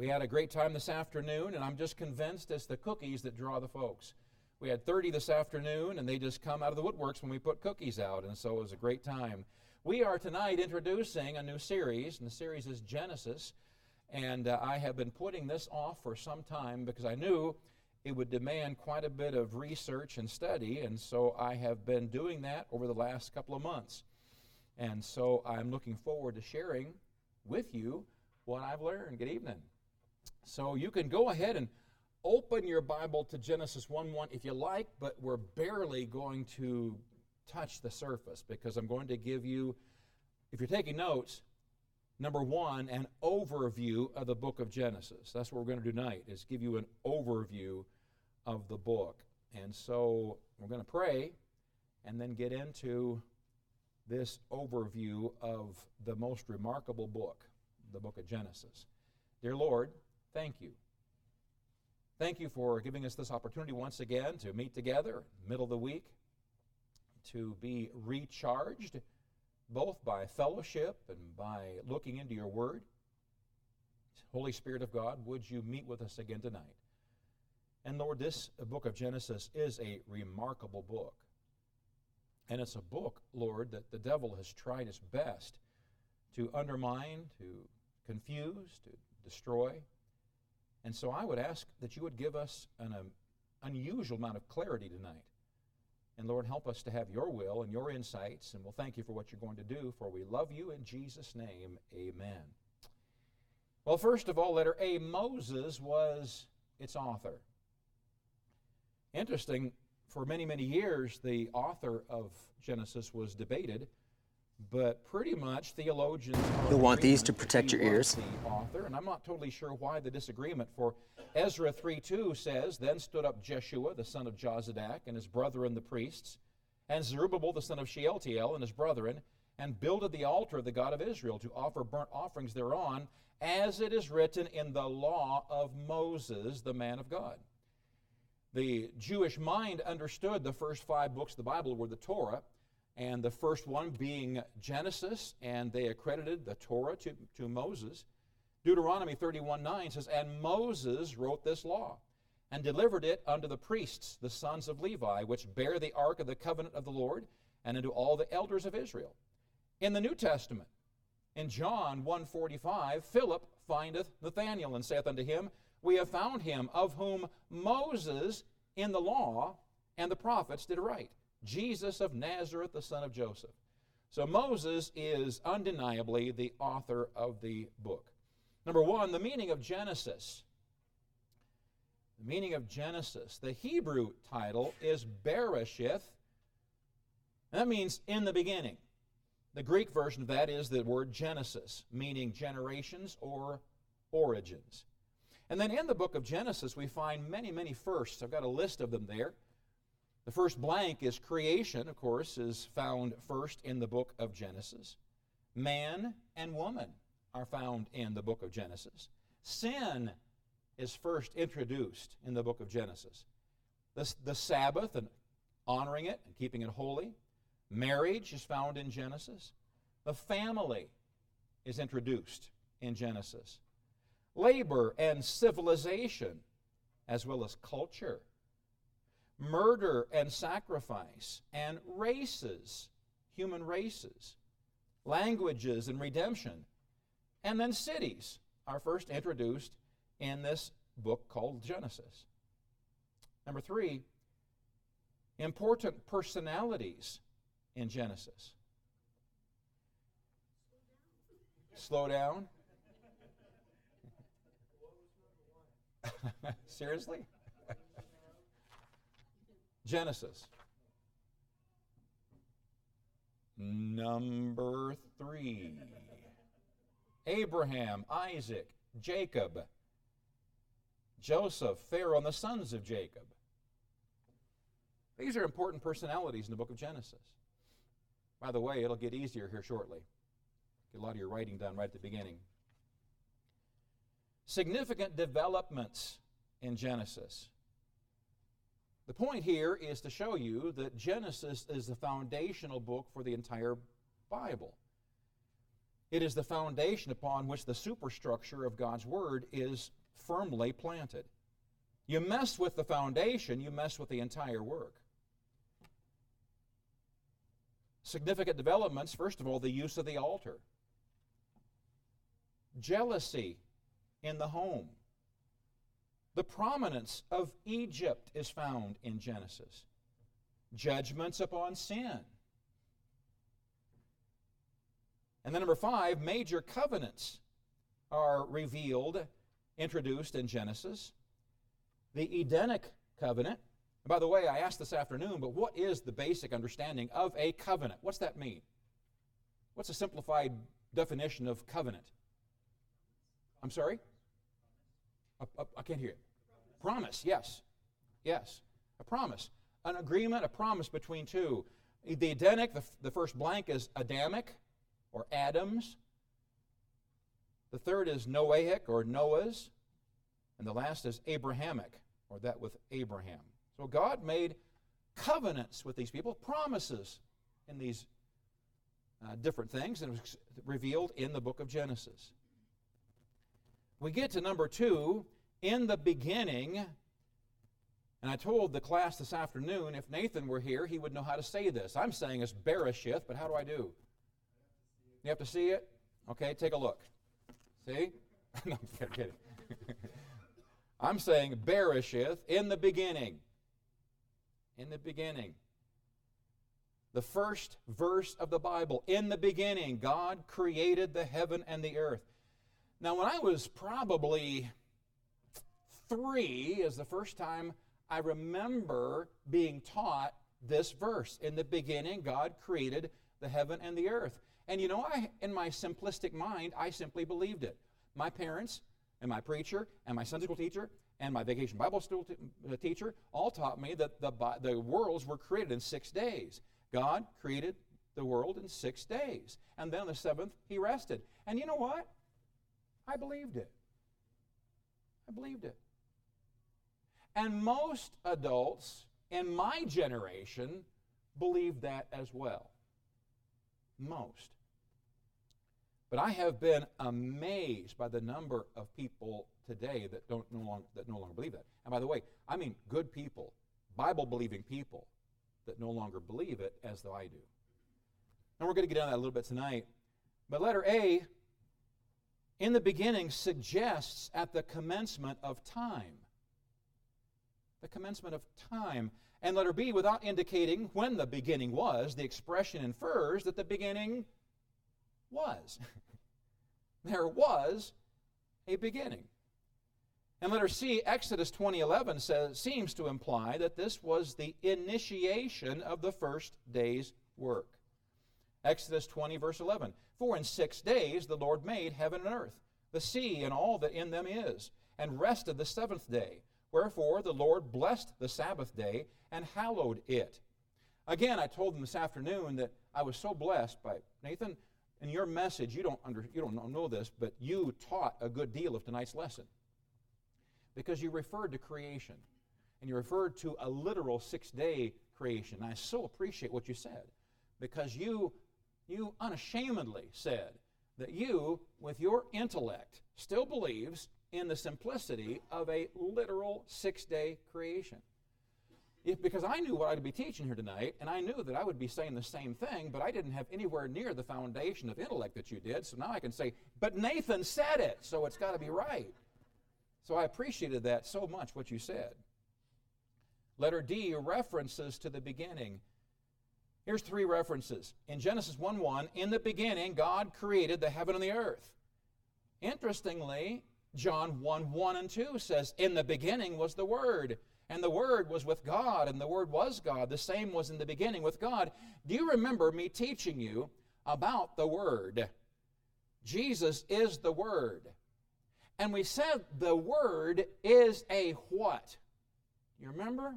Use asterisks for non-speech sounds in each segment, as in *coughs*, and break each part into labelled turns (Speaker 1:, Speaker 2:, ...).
Speaker 1: We had a great time this afternoon, and I'm just convinced it's the cookies that draw the folks. We had 30 this afternoon, and they just come out of the woodworks when we put cookies out, and so it was a great time. We are tonight introducing a new series, and the series is Genesis. And uh, I have been putting this off for some time because I knew it would demand quite a bit of research and study, and so I have been doing that over the last couple of months. And so I'm looking forward to sharing with you what I've learned. Good evening. So you can go ahead and open your Bible to Genesis 1 1 if you like, but we're barely going to touch the surface because I'm going to give you, if you're taking notes, number one, an overview of the book of Genesis. That's what we're going to do tonight, is give you an overview of the book. And so we're going to pray and then get into this overview of the most remarkable book, the book of Genesis. Dear Lord, thank you. Thank you for giving us this opportunity once again to meet together middle of the week, to be recharged both by fellowship and by looking into your word. Holy Spirit of God, would you meet with us again tonight? And Lord, this book of Genesis is a remarkable book. And it's a book, Lord, that the devil has tried his best to undermine, to confuse, to destroy. And so I would ask that you would give us an um, unusual amount of clarity tonight. And Lord, help us to have your will and your insights. And we'll thank you for what you're going to do, for we love you in Jesus' name. Amen. Well, first of all, letter A, Moses was its author. Interesting, for many, many years, the author of Genesis was debated, but pretty much theologians.
Speaker 2: You'll want these to protect your ears.
Speaker 1: The author, and I'm not totally sure why the disagreement. For Ezra 3:2 says, "Then stood up Jeshua the son of Jozadak and his brethren the priests, and Zerubbabel the son of Shealtiel and his brethren, and builded the altar of the God of Israel to offer burnt offerings thereon, as it is written in the law of Moses, the man of God." The Jewish mind understood the first five books of the Bible were the Torah, and the first one being Genesis, and they accredited the Torah to, to Moses. Deuteronomy 31 9 says, And Moses wrote this law, and delivered it unto the priests, the sons of Levi, which bear the ark of the covenant of the Lord, and unto all the elders of Israel. In the New Testament, in John 1:45, Philip findeth Nathanael, and saith unto him, we have found him, of whom Moses in the law and the prophets did write Jesus of Nazareth, the son of Joseph. So Moses is undeniably the author of the book. Number one, the meaning of Genesis. The meaning of Genesis. The Hebrew title is Bereshith. That means in the beginning. The Greek version of that is the word Genesis, meaning generations or origins. And then in the book of Genesis, we find many, many firsts. I've got a list of them there. The first blank is creation, of course, is found first in the book of Genesis. Man and woman are found in the book of Genesis. Sin is first introduced in the book of Genesis. The, the Sabbath and honoring it and keeping it holy. Marriage is found in Genesis. The family is introduced in Genesis labor and civilization, as well as culture, murder and sacrifice, and races, human races, languages and redemption, and then cities are first introduced in this book called Genesis. Number three, important personalities in Genesis. Slow down. *laughs* Seriously? Genesis. Number three Abraham, Isaac, Jacob, Joseph, Pharaoh, and the sons of Jacob. These are important personalities in the book of Genesis. By the way, it'll get easier here shortly. Get a lot of your writing done right at the beginning significant developments in Genesis. The point here is to show you that Genesis is the foundational book for the entire Bible. It is the foundation upon which the superstructure of God's Word is firmly planted. You mess with the foundation, you mess with the entire work. Significant developments, first of all, the use of the altar, jealousy in the home. The prominence of Egypt is found in Genesis. Judgments upon sin. And then, number five, major covenants are revealed, introduced in Genesis. The Edenic covenant. And by the way, I asked this afternoon, but what is the basic understanding of a covenant? What's that mean? What's a simplified definition of covenant? I'm sorry? I can't hear it. Promise, yes. Yes. A promise. An agreement, a promise between two. The Edenic, the, the first blank is Adamic or Adams. The third is Noahic or Noah's. And the last is Abrahamic or that with Abraham. So God made covenants with these people, promises in these uh, different things, and it was revealed in the book of Genesis. We get to number two, in the beginning, and I told the class this afternoon if Nathan were here, he would know how to say this. I'm saying it's Bereshith, but how do I do? You have to see it? Okay, take a look. See? *laughs* no, I'm kidding. *laughs* I'm saying Bereshith in the beginning. In the beginning. The first verse of the Bible. In the beginning, God created the heaven and the earth. Now, when I was probably three, is the first time I remember being taught this verse. In the beginning, God created the heaven and the earth. And you know, I, in my simplistic mind, I simply believed it. My parents and my preacher and my Sunday school teacher and my vacation Bible school t- uh, teacher all taught me that the, the worlds were created in six days. God created the world in six days. And then on the seventh, he rested. And you know what? I believed it. I believed it. And most adults in my generation believed that as well. Most. But I have been amazed by the number of people today that don't no longer, that no longer believe that. And by the way, I mean good people, Bible believing people that no longer believe it as though I do. And we're going to get into that a little bit tonight. But letter A in the beginning suggests at the commencement of time. The commencement of time. And letter B, without indicating when the beginning was, the expression infers that the beginning was. *laughs* there was a beginning. And letter C, Exodus 20:11 says seems to imply that this was the initiation of the first day's work. Exodus 20 verse 11. For in 6 days the Lord made heaven and earth, the sea and all that in them is, and rested the seventh day. Wherefore the Lord blessed the Sabbath day and hallowed it. Again, I told them this afternoon that I was so blessed by Nathan in your message, you don't, under, you don't know this, but you taught a good deal of tonight's lesson. Because you referred to creation. And you referred to a literal six day creation. And I so appreciate what you said. Because you, you unashamedly said that you, with your intellect, still believes in the simplicity of a literal six day creation. If, because I knew what I'd be teaching here tonight, and I knew that I would be saying the same thing, but I didn't have anywhere near the foundation of intellect that you did. So now I can say, but Nathan said it, so it's got to be right. So I appreciated that so much, what you said. Letter D references to the beginning. Here's three references. In Genesis 1 1, in the beginning, God created the heaven and the earth. Interestingly, John 1 1 and 2 says, In the beginning was the Word and the Word was with God, and the Word was God. The same was in the beginning with God. Do you remember me teaching you about the Word? Jesus is the Word. And we said the Word is a what? You remember?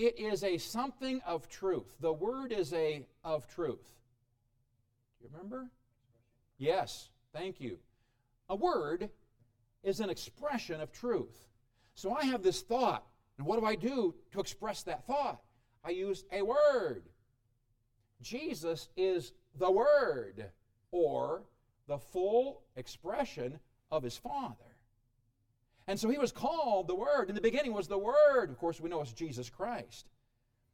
Speaker 1: It is a something of truth. The Word is a of truth. Do you remember? Yes, thank you. A word is an expression of truth. So I have this thought. And what do I do to express that thought? I use a word. Jesus is the Word, or the full expression of his Father. And so he was called the Word. In the beginning was the Word. Of course, we know it's Jesus Christ.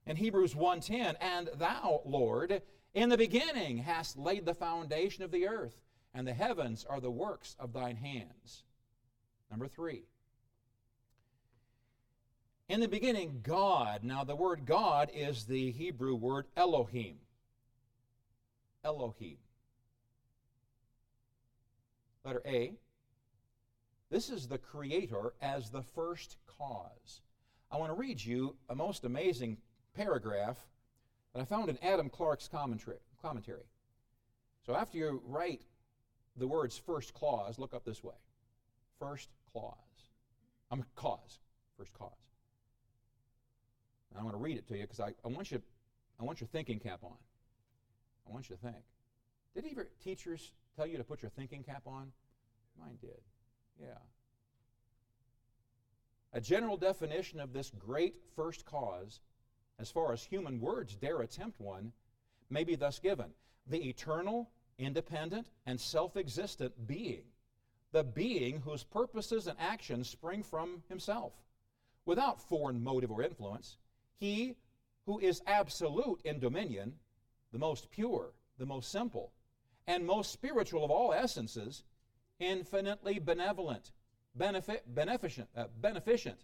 Speaker 1: In Hebrews 1:10, and thou, Lord, in the beginning hast laid the foundation of the earth, and the heavens are the works of thine hands. Number three. In the beginning, God. Now, the word God is the Hebrew word Elohim. Elohim. Letter A. This is the Creator as the first cause. I want to read you a most amazing paragraph that I found in Adam Clarke's commentary. So after you write the words first clause, look up this way. First clause. I'm um, cause. First cause. And I'm going to read it to you because I, I want you I want your thinking cap on. I want you to think. Did ever teachers tell you to put your thinking cap on? Mine did. Yeah. A general definition of this great first cause, as far as human words dare attempt one, may be thus given. The eternal, independent, and self existent being, the being whose purposes and actions spring from himself, without foreign motive or influence, he who is absolute in dominion, the most pure, the most simple, and most spiritual of all essences, infinitely benevolent, beneficent, uh, beneficent,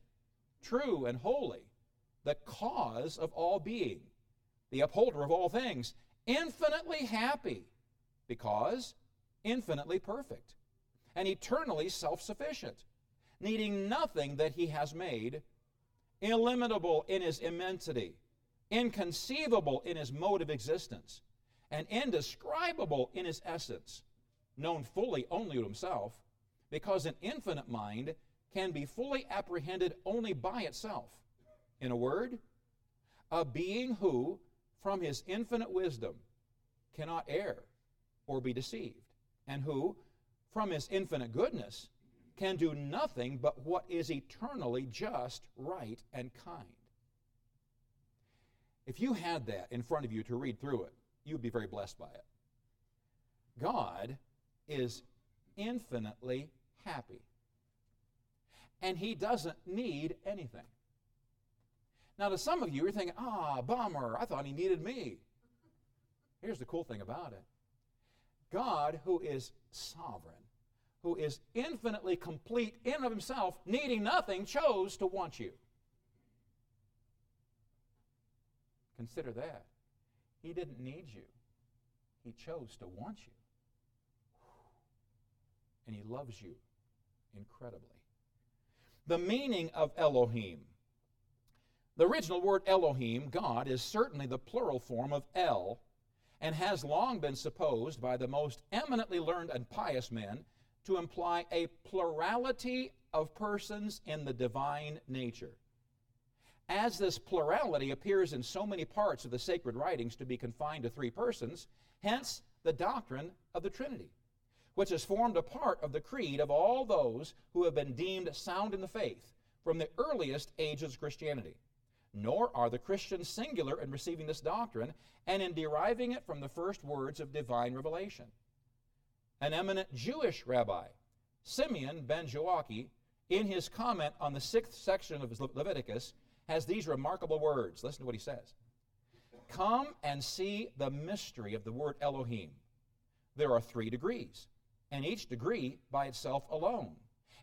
Speaker 1: true and holy, the cause of all being, the upholder of all things, infinitely happy, because infinitely perfect, and eternally self sufficient, needing nothing that he has made, illimitable in his immensity, inconceivable in his mode of existence, and indescribable in his essence known fully only to himself, because an infinite mind can be fully apprehended only by itself. In a word, a being who, from his infinite wisdom, cannot err or be deceived, and who, from his infinite goodness, can do nothing but what is eternally just, right, and kind. If you had that in front of you to read through it, you would be very blessed by it. God is infinitely happy. And he doesn't need anything. Now, to some of you, you're thinking, ah, bummer, I thought he needed me. Here's the cool thing about it God, who is sovereign, who is infinitely complete in of himself, needing nothing, chose to want you. Consider that. He didn't need you, He chose to want you and He loves you incredibly. The meaning of Elohim. The original word Elohim, God, is certainly the plural form of El, and has long been supposed by the most eminently learned and pious men to imply a plurality of persons in the divine nature. As this plurality appears in so many parts of the sacred writings to be confined to three persons, hence the doctrine of the Trinity which has formed a part of the creed of all those who have been deemed sound in the faith from the earliest ages of Christianity. Nor are the Christians singular in receiving this doctrine and in deriving it from the first words of divine revelation. An eminent Jewish rabbi, Simeon ben Joachim, in his comment on the sixth section of Leviticus, has these remarkable words. Listen to what he says Come and see the mystery of the word Elohim. There are three degrees and each degree by itself alone.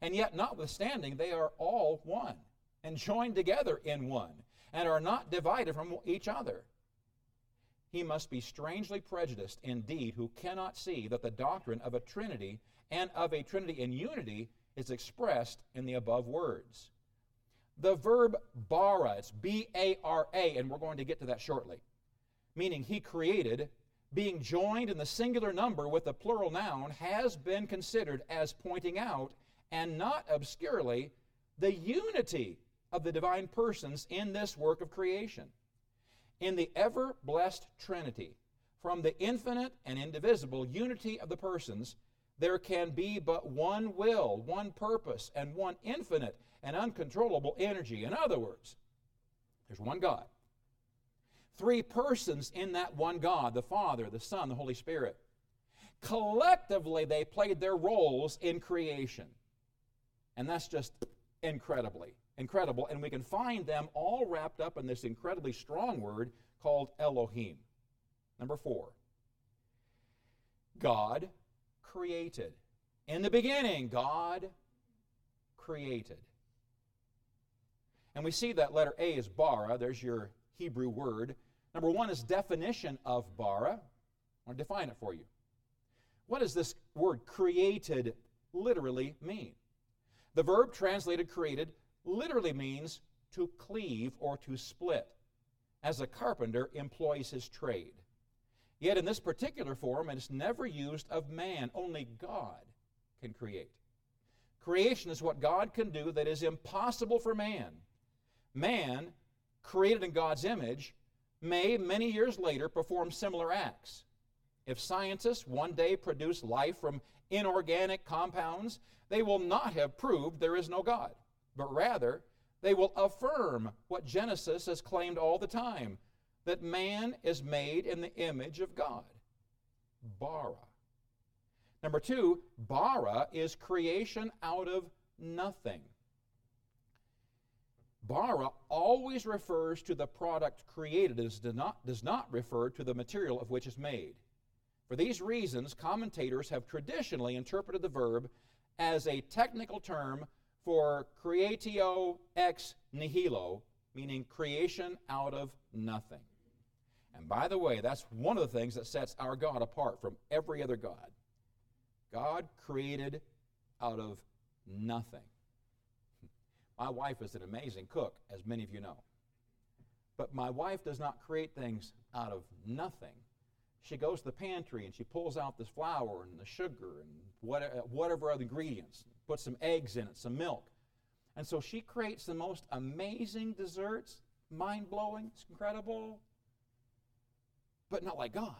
Speaker 1: And yet, notwithstanding, they are all one, and joined together in one, and are not divided from each other. He must be strangely prejudiced indeed who cannot see that the doctrine of a Trinity and of a Trinity in unity is expressed in the above words. The verb bara, it's B A R A, and we're going to get to that shortly, meaning he created being joined in the singular number with the plural noun has been considered as pointing out, and not obscurely, the unity of the divine persons in this work of creation. In the ever blessed Trinity, from the infinite and indivisible unity of the persons, there can be but one will, one purpose, and one infinite and uncontrollable energy. In other words, there's one God three persons in that one God the Father, the Son, the Holy Spirit. Collectively, they played their roles in creation. And that's just incredibly incredible. And we can find them all wrapped up in this incredibly strong word called Elohim. Number four, God created. In the beginning, God created. And we see that letter A is bara. There's your Hebrew word. Number one is definition of bara. I want to define it for you. What does this word created literally mean? The verb translated created literally means to cleave or to split, as a carpenter employs his trade. Yet in this particular form, it is never used of man. Only God can create. Creation is what God can do that is impossible for man. Man, created in God's image, may many years later perform similar acts. If scientists one day produce life from inorganic compounds, they will not have proved there is no God, but rather they will affirm what Genesis has claimed all the time that man is made in the image of God. Bara. Number two, bara is creation out of nothing. Bara always refers to the product created, it does not, does not refer to the material of which it's made. For these reasons, commentators have traditionally interpreted the verb as a technical term for creatio ex nihilo, meaning creation out of nothing. And by the way, that's one of the things that sets our God apart from every other God. God created out of nothing. My wife is an amazing cook, as many of you know. But my wife does not create things out of nothing she goes to the pantry and she pulls out this flour and the sugar and whatever, whatever other ingredients, puts some eggs in it, some milk. And so she creates the most amazing desserts, mind blowing, it's incredible, but not like God.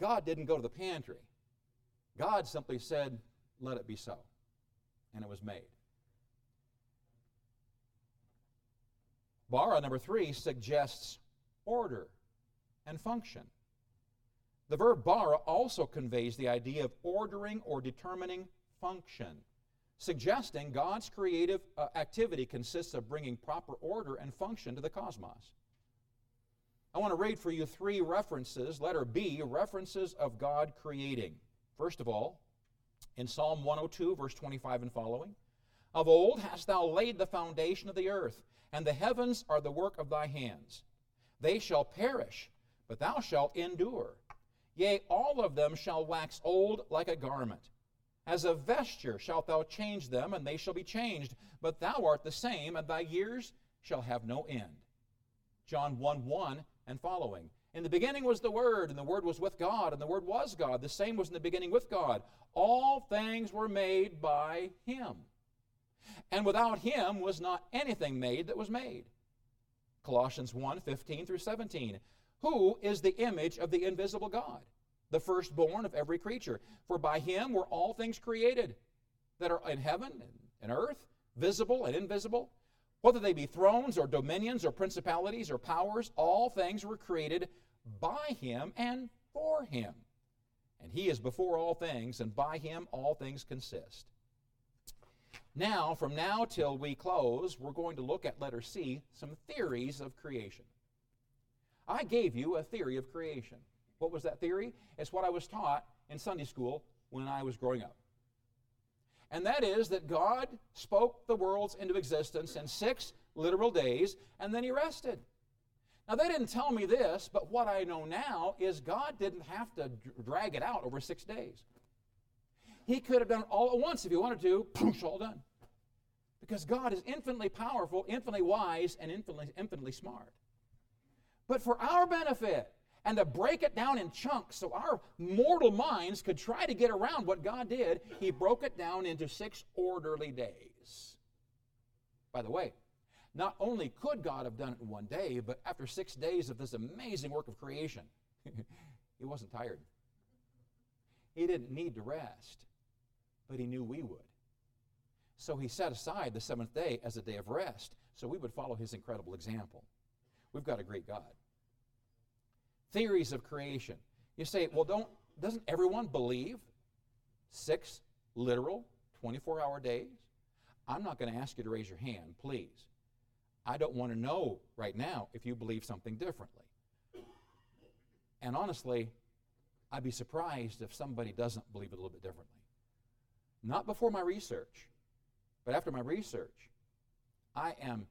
Speaker 1: God didn't go to the pantry. God simply said, let it be so. And it was made. Bara number three suggests order and function. The verb bara also conveys the idea of ordering or determining function, suggesting God's creative uh, activity consists of bringing proper order and function to the cosmos. I want to read for you three references. Letter B, references of God creating. First of all, in Psalm 102, verse 25 and following, Of old hast thou laid the foundation of the earth, and the heavens are the work of thy hands. They shall perish, but thou shalt endure. Yea, all of them shall wax old like a garment. As a vesture shalt thou change them, and they shall be changed. But thou art the same, and thy years shall have no end. John 1 1 and following. In the beginning was the Word, and the Word was with God, and the Word was God. The same was in the beginning with God. All things were made by Him. And without Him was not anything made that was made. Colossians 1 15 through 17 who is the image of the invisible God, the firstborn of every creature. For by him were all things created that are in heaven and earth, visible and invisible. Whether they be thrones or dominions or principalities or powers, all things were created by him and for him. And he is before all things, and by him all things consist. Now, from now till we close, we're going to look at letter C, some theories of creation. I gave you a theory of creation. What was that theory? It's what I was taught in Sunday school when I was growing up. And that is that God spoke the worlds into existence in six literal days, and then He rested. Now, they didn't tell me this, but what I know now is God didn't have to drag it out over six days. He could have done it all at once if He wanted to, poosh, all done. Because God is infinitely powerful, infinitely wise, and infinitely, infinitely smart but for our benefit and to break it down in chunks so our mortal minds could try to get around what God did, He broke it down into six orderly days. By the way, not only could God have done it in one day, but after six days of this amazing work of creation, *laughs* He wasn't tired. He didn't need to rest, but He knew we would. So He set aside the seventh day as a day of rest so we would follow His incredible example. We've got a great God. theories of creation. You say, well, don't, doesn't everyone believe six literal 24 hour days? I'm not going to ask you to raise your hand, please. I don't want to know right now if you believe something differently. And honestly, I'd be surprised if somebody doesn't believe it a little bit differently. Not before my research, but after my research, I am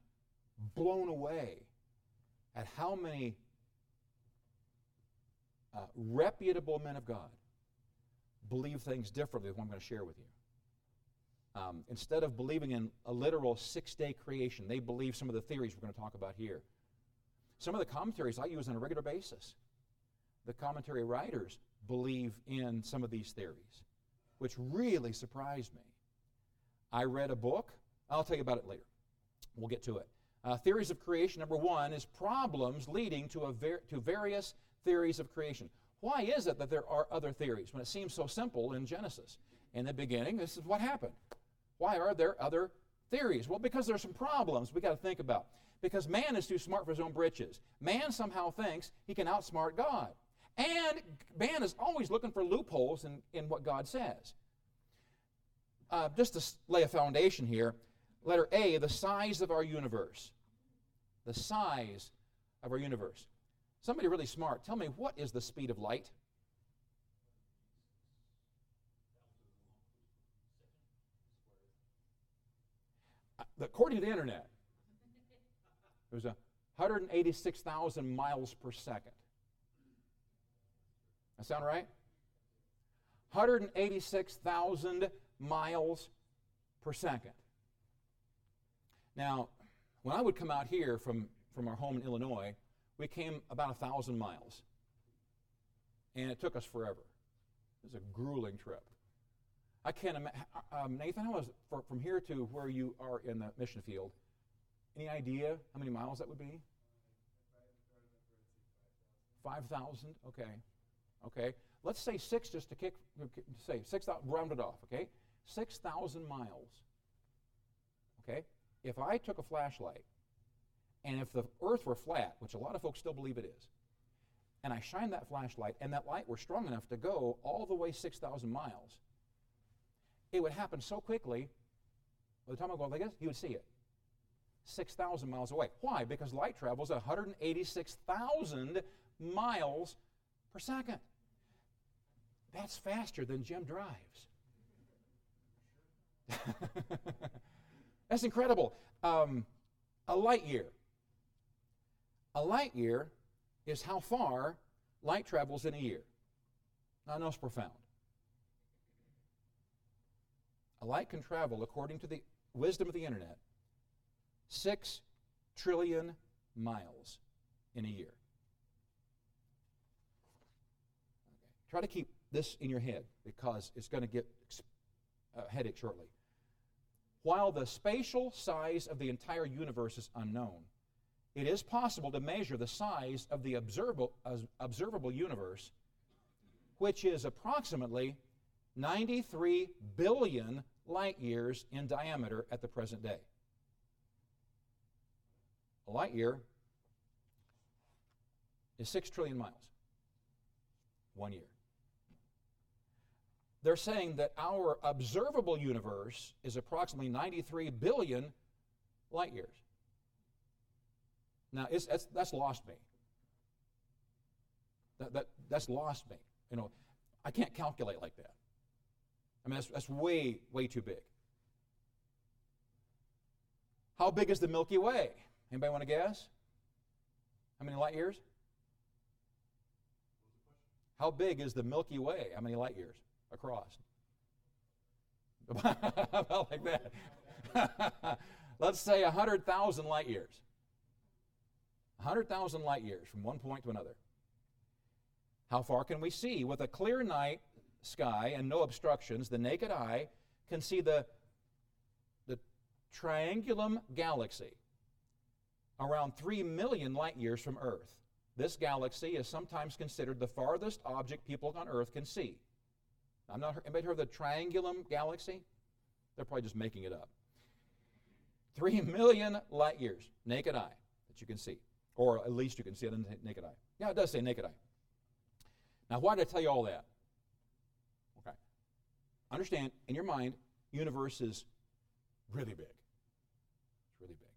Speaker 1: blown away at how many uh, reputable men of God believe things differently than what I'm going to share with you. Um, instead of believing in a literal six day creation, they believe some of the theories we're going to talk about here. Some of the commentaries I use on a regular basis, the commentary writers believe in some of these theories, which really surprised me. I read a book, I'll tell you about it later. We'll get to it. Uh, theories of creation, number one, is problems leading to, ver- to various theories of creation. Why is it that there are other theories when it seems so simple in Genesis? In the beginning, this is what happened. Why are there other theories? Well, because there's some problems we got to think about. Because man is too smart for his own britches. Man somehow thinks he can outsmart God. And man is always looking for loopholes in, in what God says. Uh, just to lay a foundation here, letter A, the size of our universe. The size of our universe. Somebody really smart, tell me what is the speed of light? Uh, according to the internet, there's a 186,000 miles per second. That sound right? 186,000 miles per second. Now, when I would come out here from, from our home in Illinois, we came about a thousand miles. And it took us forever. It was a grueling trip. I can't imagine. Um, Nathan, how was for, from here to where you are in the mission field? Any idea how many miles that would be? 5,000? Okay. Okay. Let's say six just to kick, say 6,000, round it off, okay? 6,000 miles. Okay? If I took a flashlight and if the earth were flat, which a lot of folks still believe it is, and I shined that flashlight and that light were strong enough to go all the way 6,000 miles, it would happen so quickly, by the time I go like this, you would see it. 6,000 miles away. Why? Because light travels 186,000 miles per second. That's faster than Jim drives. *laughs* That's incredible. Um, a light year. A light year is how far light travels in a year. I know it's profound. A light can travel, according to the wisdom of the internet, six trillion miles in a year. Okay. Try to keep this in your head because it's going to get a uh, headache shortly. While the spatial size of the entire universe is unknown, it is possible to measure the size of the observable, uh, observable universe, which is approximately 93 billion light years in diameter at the present day. A light year is 6 trillion miles. One year. They're saying that our observable universe is approximately 93 billion light years. Now, that's, that's lost me. That, that, that's lost me. You know, I can't calculate like that. I mean, that's, that's way, way too big. How big is the Milky Way? Anybody want to guess? How many light years? How big is the Milky Way? How many light years across? *laughs* About like that. *laughs* Let's say 100,000 light years. 100,000 light years from one point to another. How far can we see? With a clear night sky and no obstructions, the naked eye can see the, the Triangulum galaxy around 3 million light years from Earth. This galaxy is sometimes considered the farthest object people on Earth can see. I'm not anybody heard of the Triangulum galaxy? They're probably just making it up. 3 million light years, naked eye, that you can see. Or at least you can see it in the naked eye. Yeah, it does say naked eye. Now, why did I tell you all that? Okay. Understand, in your mind, universe is really big. It's really big.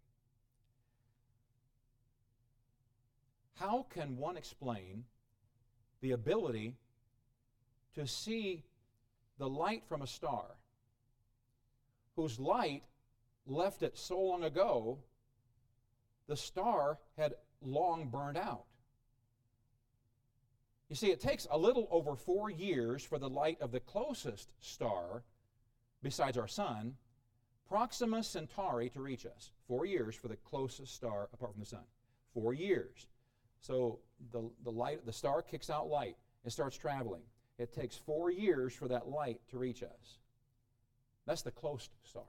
Speaker 1: How can one explain the ability to see the light from a star whose light left it so long ago, the star had long burned out? You see, it takes a little over four years for the light of the closest star, besides our sun, Proxima Centauri, to reach us. Four years for the closest star apart from the sun. Four years. So the, the light, the star kicks out light. It starts traveling. It takes four years for that light to reach us. That's the close star.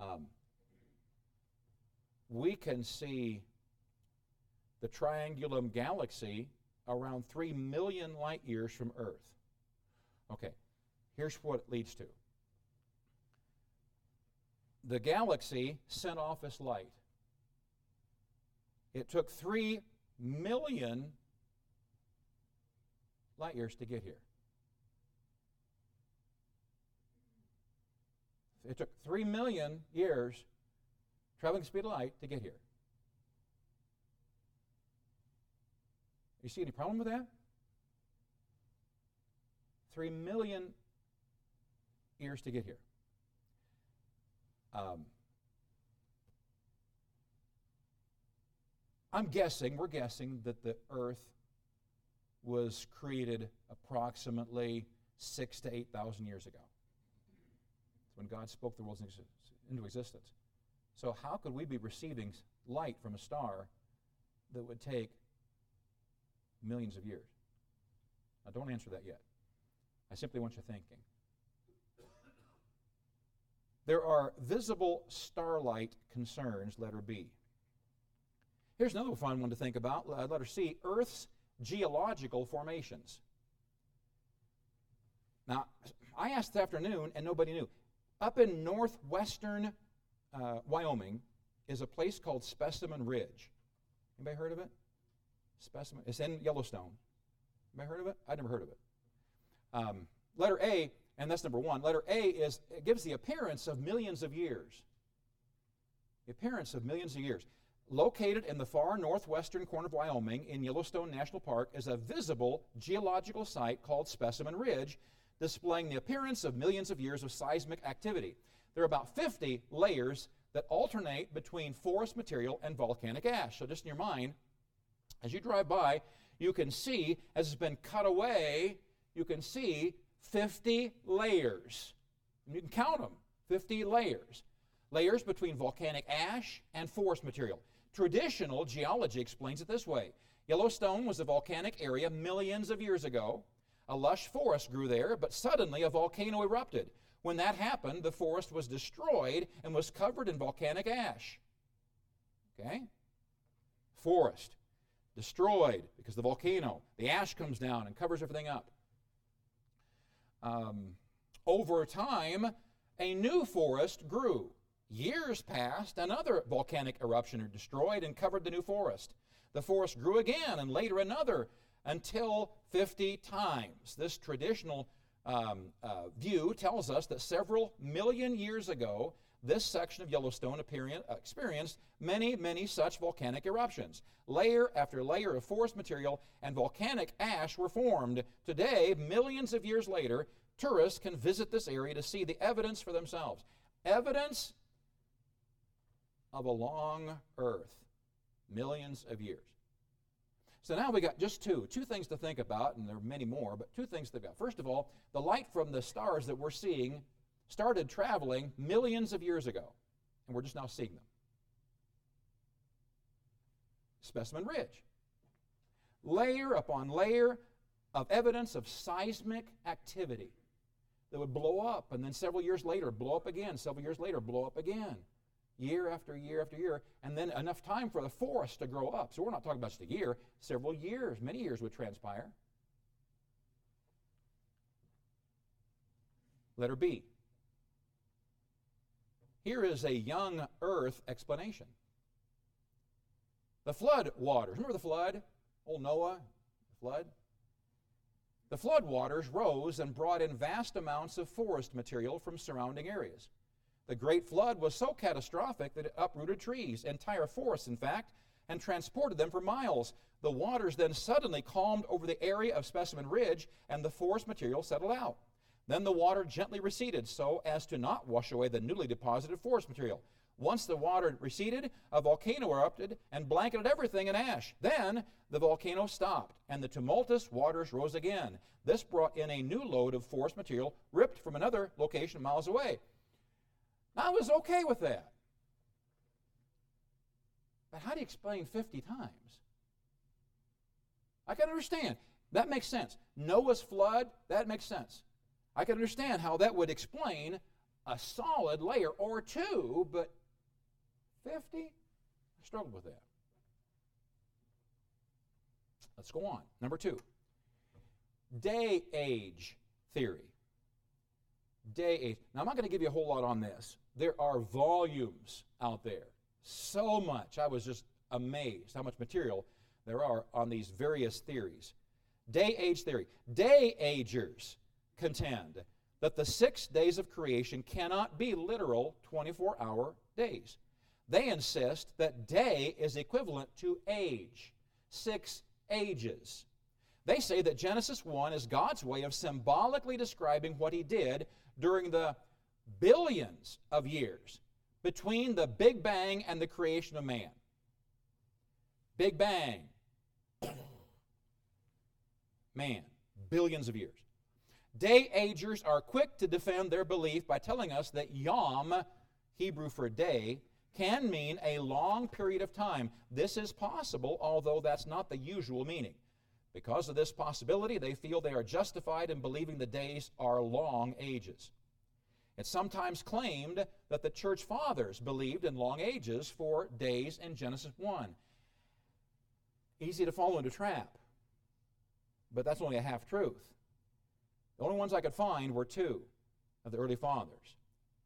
Speaker 1: Um, we can see the Triangulum galaxy around 3 million light years from Earth. Okay, here's what it leads to the galaxy sent off its light. It took 3 million light years to get here. It took 3 million years traveling speed of light to get here. You see any problem with that? Three million years to get here. Um, I'm guessing, we're guessing, that the earth was created approximately six to 8,000 years ago. It's when God spoke the world into existence. So, how could we be receiving light from a star that would take millions of years? Now, don't answer that yet. I simply want you thinking. There are visible starlight concerns, letter B. Here's another fun one to think about, letter C Earth's geological formations. Now, I asked this afternoon and nobody knew. Up in northwestern uh, Wyoming is a place called Specimen Ridge. Anybody heard of it? Specimen. It's in Yellowstone. Anybody heard of it? I'd never heard of it. Um, letter A, and that's number one. Letter A is it gives the appearance of millions of years. The appearance of millions of years. Located in the far northwestern corner of Wyoming in Yellowstone National Park is a visible geological site called Specimen Ridge, displaying the appearance of millions of years of seismic activity. There are about 50 layers that alternate between forest material and volcanic ash. So, just in your mind, as you drive by, you can see, as it's been cut away, you can see 50 layers. And you can count them 50 layers. Layers between volcanic ash and forest material. Traditional geology explains it this way Yellowstone was a volcanic area millions of years ago. A lush forest grew there, but suddenly a volcano erupted. When that happened, the forest was destroyed and was covered in volcanic ash. Okay? Forest destroyed because the volcano, the ash comes down and covers everything up. Um, over time, a new forest grew. Years passed, another volcanic eruption destroyed and covered the new forest. The forest grew again, and later another, until 50 times. This traditional um, uh, view tells us that several million years ago, this section of Yellowstone experienced many, many such volcanic eruptions. Layer after layer of forest material and volcanic ash were formed. Today, millions of years later, tourists can visit this area to see the evidence for themselves. Evidence of a long earth, millions of years. So now we got just two, two things to think about, and there are many more, but two things to think about. First of all, the light from the stars that we're seeing started traveling millions of years ago, and we're just now seeing them. Specimen Ridge. Layer upon layer of evidence of seismic activity that would blow up, and then several years later, blow up again, several years later, blow up again. Year after year after year, and then enough time for the forest to grow up. So we're not talking about just a year, several years, many years would transpire. Letter B. Here is a young earth explanation. The flood waters. Remember the flood? Old Noah, the flood? The flood waters rose and brought in vast amounts of forest material from surrounding areas. The Great Flood was so catastrophic that it uprooted trees, entire forests, in fact, and transported them for miles. The waters then suddenly calmed over the area of Specimen Ridge, and the forest material settled out. Then the water gently receded so as to not wash away the newly deposited forest material. Once the water receded, a volcano erupted and blanketed everything in ash. Then the volcano stopped, and the tumultuous waters rose again. This brought in a new load of forest material ripped from another location miles away. I was okay with that. But how do you explain 50 times? I can understand. That makes sense. Noah's flood, that makes sense. I can understand how that would explain a solid layer or two, but 50? I struggled with that. Let's go on. Number two day age theory. Day age. Now, I'm not going to give you a whole lot on this. There are volumes out there. So much. I was just amazed how much material there are on these various theories. Day age theory. Day agers contend that the six days of creation cannot be literal 24 hour days. They insist that day is equivalent to age, six ages. They say that Genesis 1 is God's way of symbolically describing what He did during the billions of years between the Big Bang and the creation of man. Big Bang. *coughs* Man, billions of years. Day agers are quick to defend their belief by telling us that Yom, Hebrew for day, can mean a long period of time. This is possible, although that's not the usual meaning. Because of this possibility, they feel they are justified in believing the days are long ages. It's sometimes claimed that the church fathers believed in long ages for days in Genesis 1. Easy to fall into trap, but that's only a half truth. The only ones I could find were two of the early fathers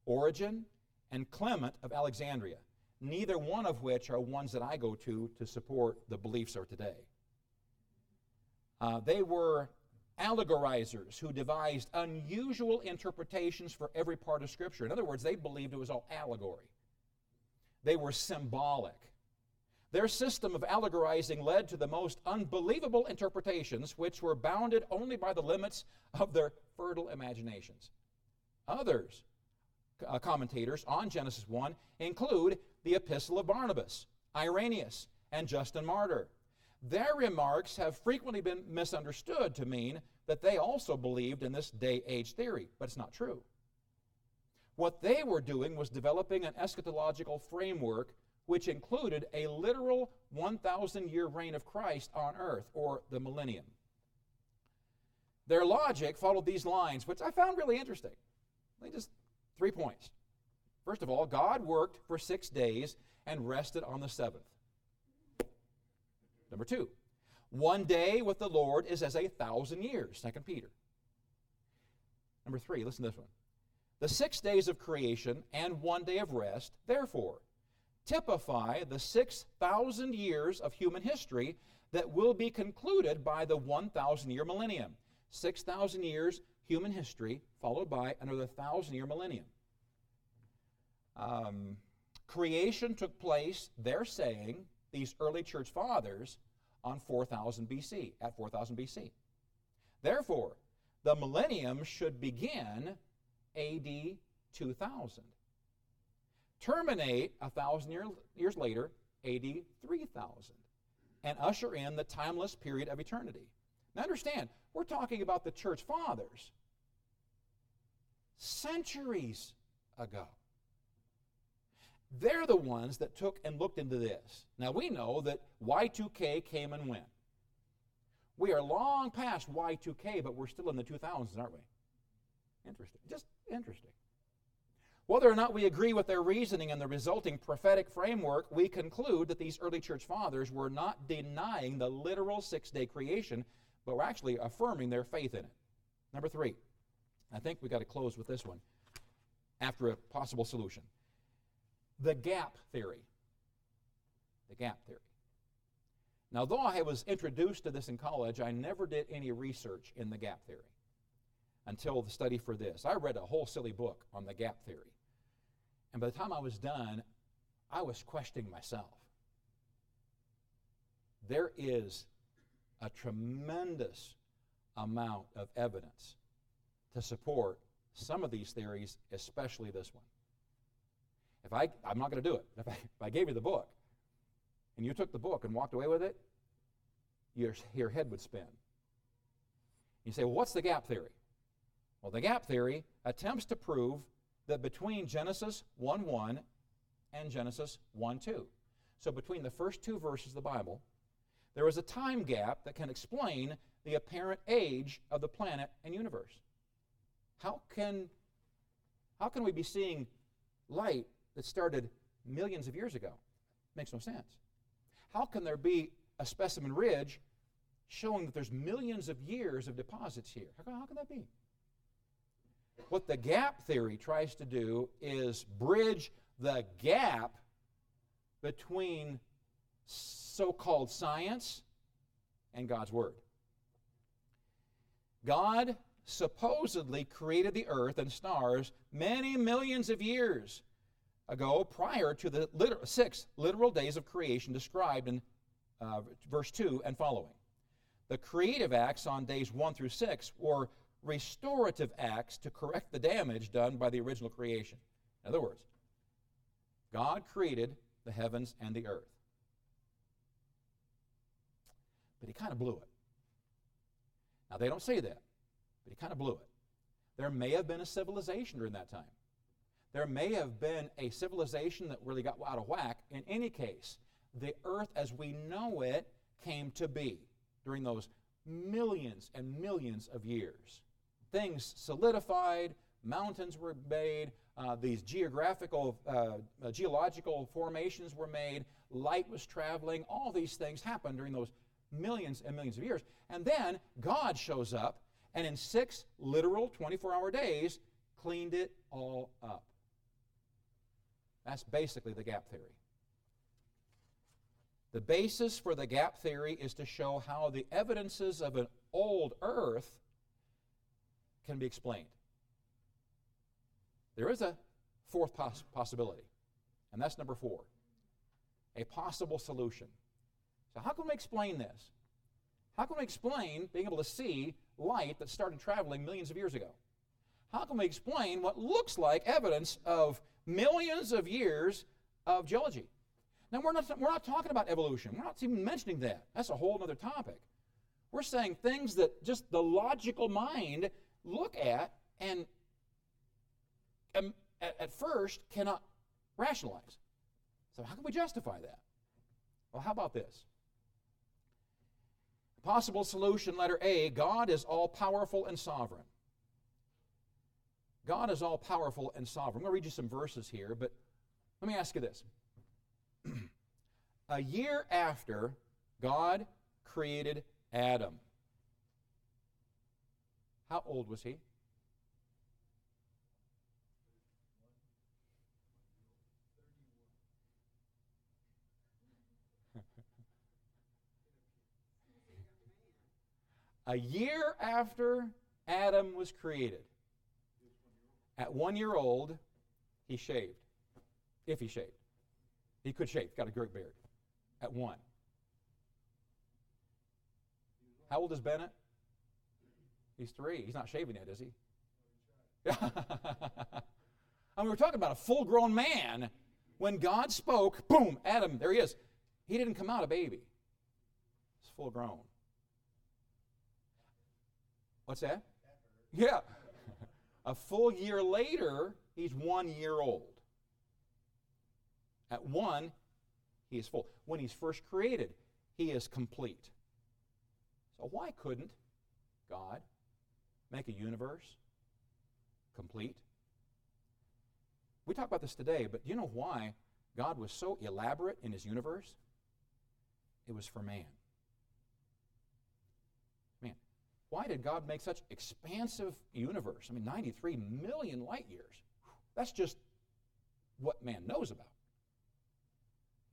Speaker 1: Origen and Clement of Alexandria, neither one of which are ones that I go to to support the beliefs of today. Uh, they were allegorizers who devised unusual interpretations for every part of Scripture. In other words, they believed it was all allegory, they were symbolic. Their system of allegorizing led to the most unbelievable interpretations, which were bounded only by the limits of their fertile imaginations. Others, uh, commentators on Genesis 1, include the Epistle of Barnabas, Irenaeus, and Justin Martyr. Their remarks have frequently been misunderstood to mean that they also believed in this day age theory, but it's not true. What they were doing was developing an eschatological framework which included a literal 1,000 year reign of Christ on earth, or the millennium. Their logic followed these lines, which I found really interesting. They just three points. First of all, God worked for six days and rested on the seventh. Number two, one day with the Lord is as a thousand years, Second Peter. Number three, listen to this one. The six days of creation and one day of rest, therefore, typify the 6,000 years of human history that will be concluded by the 1,000 year millennium. 6,000 years human history, followed by another 1,000 year millennium. Um, creation took place, they're saying, these early church fathers, on 4000 BC, at 4000 BC. Therefore, the millennium should begin AD 2000 terminate a thousand year, years later, AD 3000, and usher in the timeless period of eternity. Now understand, we're talking about the church fathers centuries ago. They're the ones that took and looked into this. Now we know that Y2K came and went. We are long past Y2K, but we're still in the 2000s, aren't we? Interesting. Just interesting. Whether or not we agree with their reasoning and the resulting prophetic framework, we conclude that these early church fathers were not denying the literal six day creation, but were actually affirming their faith in it. Number three, I think we've got to close with this one after a possible solution the gap theory. The gap theory. Now, though I was introduced to this in college, I never did any research in the gap theory until the study for this. I read a whole silly book on the gap theory. And by the time I was done, I was questioning myself. There is a tremendous amount of evidence to support some of these theories, especially this one. If I, I'm not going to do it. *laughs* If I, if I gave you the book and you took the book and walked away with it, your, your head would spin. You say, well, what's the gap theory? Well, the gap theory attempts to prove that between Genesis 1 1 and Genesis 1 2, so between the first two verses of the Bible, there is a time gap that can explain the apparent age of the planet and universe. How can, how can we be seeing light that started millions of years ago? Makes no sense. How can there be a specimen ridge showing that there's millions of years of deposits here? How, how can that be? What the gap theory tries to do is bridge the gap between so called science and God's Word. God supposedly created the earth and stars many millions of years ago prior to the six literal days of creation described in uh, verse 2 and following. The creative acts on days 1 through 6 were restorative acts to correct the damage done by the original creation. In other words, God created the heavens and the earth. But he kind of blew it. Now, they don't say that, but he kind of blew it. There may have been a civilization during that time. There may have been a civilization that really got out of whack. In any case, the earth as we know it came to be during those millions and millions of years. Things solidified, mountains were made, uh, these geographical, uh, uh, geological formations were made, light was traveling, all these things happened during those millions and millions of years. And then God shows up and in six literal 24 hour days cleaned it all up. That's basically the gap theory. The basis for the gap theory is to show how the evidences of an old earth can be explained. There is a fourth poss- possibility, and that's number four a possible solution. So, how can we explain this? How can we explain being able to see light that started traveling millions of years ago? How can we explain what looks like evidence of millions of years of geology? Now, we're not, we're not talking about evolution. We're not even mentioning that. That's a whole other topic. We're saying things that just the logical mind look at and, and at, at first cannot rationalize. So, how can we justify that? Well, how about this? Possible solution, letter A God is all powerful and sovereign. God is all powerful and sovereign. I'm going to read you some verses here, but let me ask you this. *clears throat* a year after God created Adam, how old was he? *laughs* a year after Adam was created, at one year old, he shaved. If he shaved. He could shave, got a great beard. At one. How old is Bennett? He's three. He's not shaving yet, is he? *laughs* I mean, we're talking about a full grown man. When God spoke, boom, Adam, there he is. He didn't come out a baby, he's full grown. What's that? Yeah. A full year later, he's one year old. At one, he is full. When he's first created, he is complete. So, why couldn't God make a universe complete? We talk about this today, but do you know why God was so elaborate in his universe? It was for man. Why did God make such expansive universe? I mean, 93 million light years. That's just what man knows about.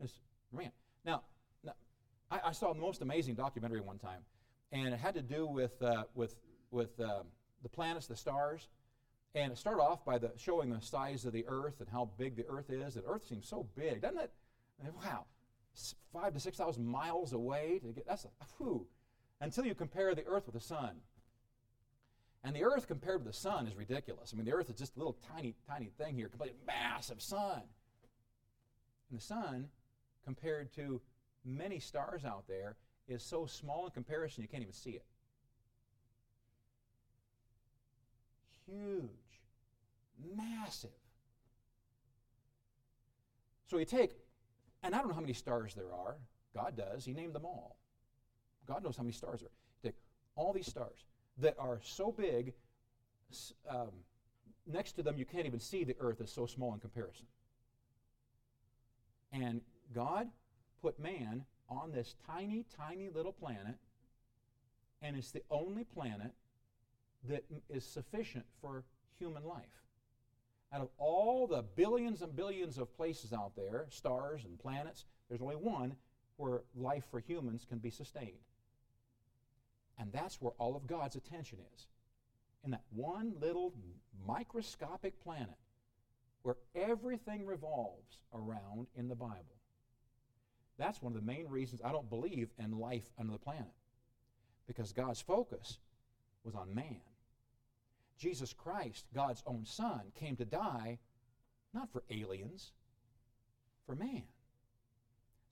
Speaker 1: It's man. Now, now, I, I, saw the most amazing documentary one time, and it had to do with, uh, with, with uh, the planets, the stars. And it started off by the, showing the size of the Earth and how big the Earth is. And Earth seems so big, doesn't it? wow, five to 6,000 miles away to get, that's a, whew. Until you compare the Earth with the sun. And the Earth compared to the sun is ridiculous. I mean, the Earth is just a little tiny, tiny thing here, compared to massive sun. And the sun, compared to many stars out there, is so small in comparison you can't even see it. Huge, massive. So you take, and I don't know how many stars there are. God does. He named them all. God knows how many stars are. Take all these stars that are so big, um, next to them you can't even see the earth is so small in comparison. And God put man on this tiny, tiny little planet, and it's the only planet that is sufficient for human life. Out of all the billions and billions of places out there, stars and planets, there's only one where life for humans can be sustained. And that's where all of God's attention is. In that one little microscopic planet where everything revolves around in the Bible. That's one of the main reasons I don't believe in life on the planet. Because God's focus was on man. Jesus Christ, God's own Son, came to die not for aliens, for man.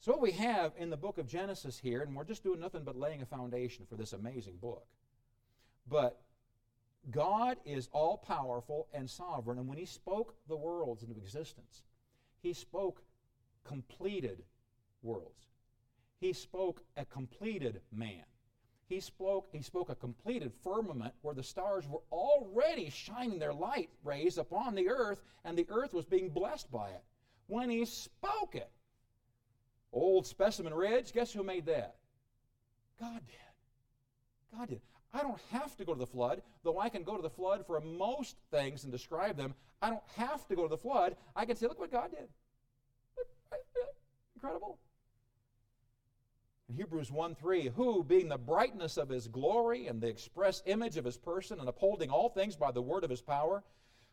Speaker 1: So, what we have in the book of Genesis here, and we're just doing nothing but laying a foundation for this amazing book. But God is all powerful and sovereign, and when He spoke the worlds into existence, He spoke completed worlds. He spoke a completed man. He spoke, he spoke a completed firmament where the stars were already shining their light rays upon the earth, and the earth was being blessed by it. When he spoke it, Old Specimen Ridge, guess who made that? God did. God did. I don't have to go to the flood, though I can go to the flood for most things and describe them. I don't have to go to the flood. I can say, look what God did. Incredible. In Hebrews 1 3, who, being the brightness of his glory and the express image of his person, and upholding all things by the word of his power,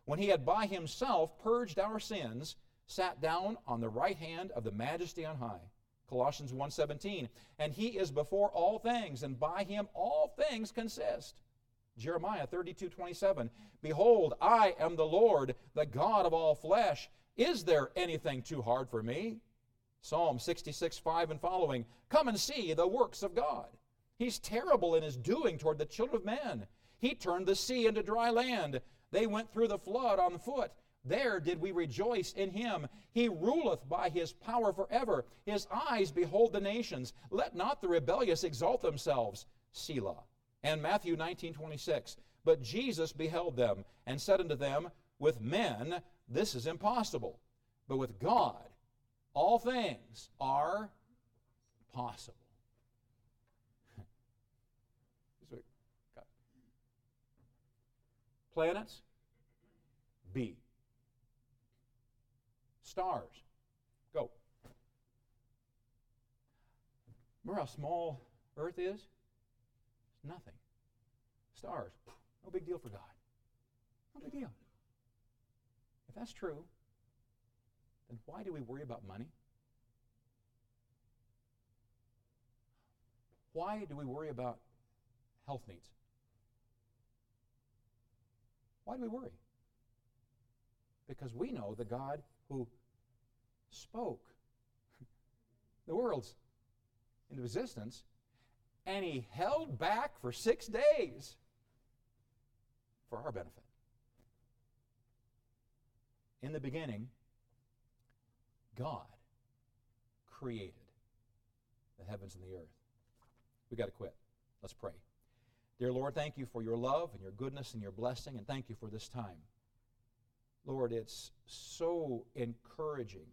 Speaker 1: when he had by himself purged our sins, sat down on the right hand of the majesty on high. Colossians 1:17 and he is before all things and by him all things consist. Jeremiah 32:27 Behold I am the Lord the God of all flesh is there anything too hard for me? Psalm 66 5 and following Come and see the works of God. He's terrible in his doing toward the children of men. He turned the sea into dry land. They went through the flood on foot. There did we rejoice in him. He ruleth by his power forever. His eyes behold the nations. Let not the rebellious exalt themselves. Selah. And Matthew 19 26. But Jesus beheld them and said unto them, With men this is impossible, but with God all things are possible. *laughs* Planets, B. Stars. Go. Remember how small Earth is? It's nothing. Stars. No big deal for God. No big deal. If that's true, then why do we worry about money? Why do we worry about health needs? Why do we worry? Because we know the God who spoke *laughs* the worlds into existence, and he held back for six days for our benefit. In the beginning, God created the heavens and the earth. We got to quit. Let's pray. Dear Lord, thank you for your love and your goodness and your blessing, and thank you for this time. Lord, it's so encouraging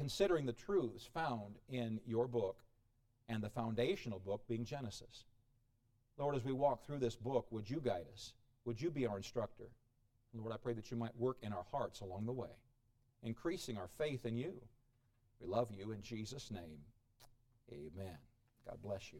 Speaker 1: considering the truths found in your book and the foundational book being Genesis. Lord, as we walk through this book, would you guide us? Would you be our instructor? Lord, I pray that you might work in our hearts along the way, increasing our faith in you. We love you in Jesus' name. Amen. God bless you.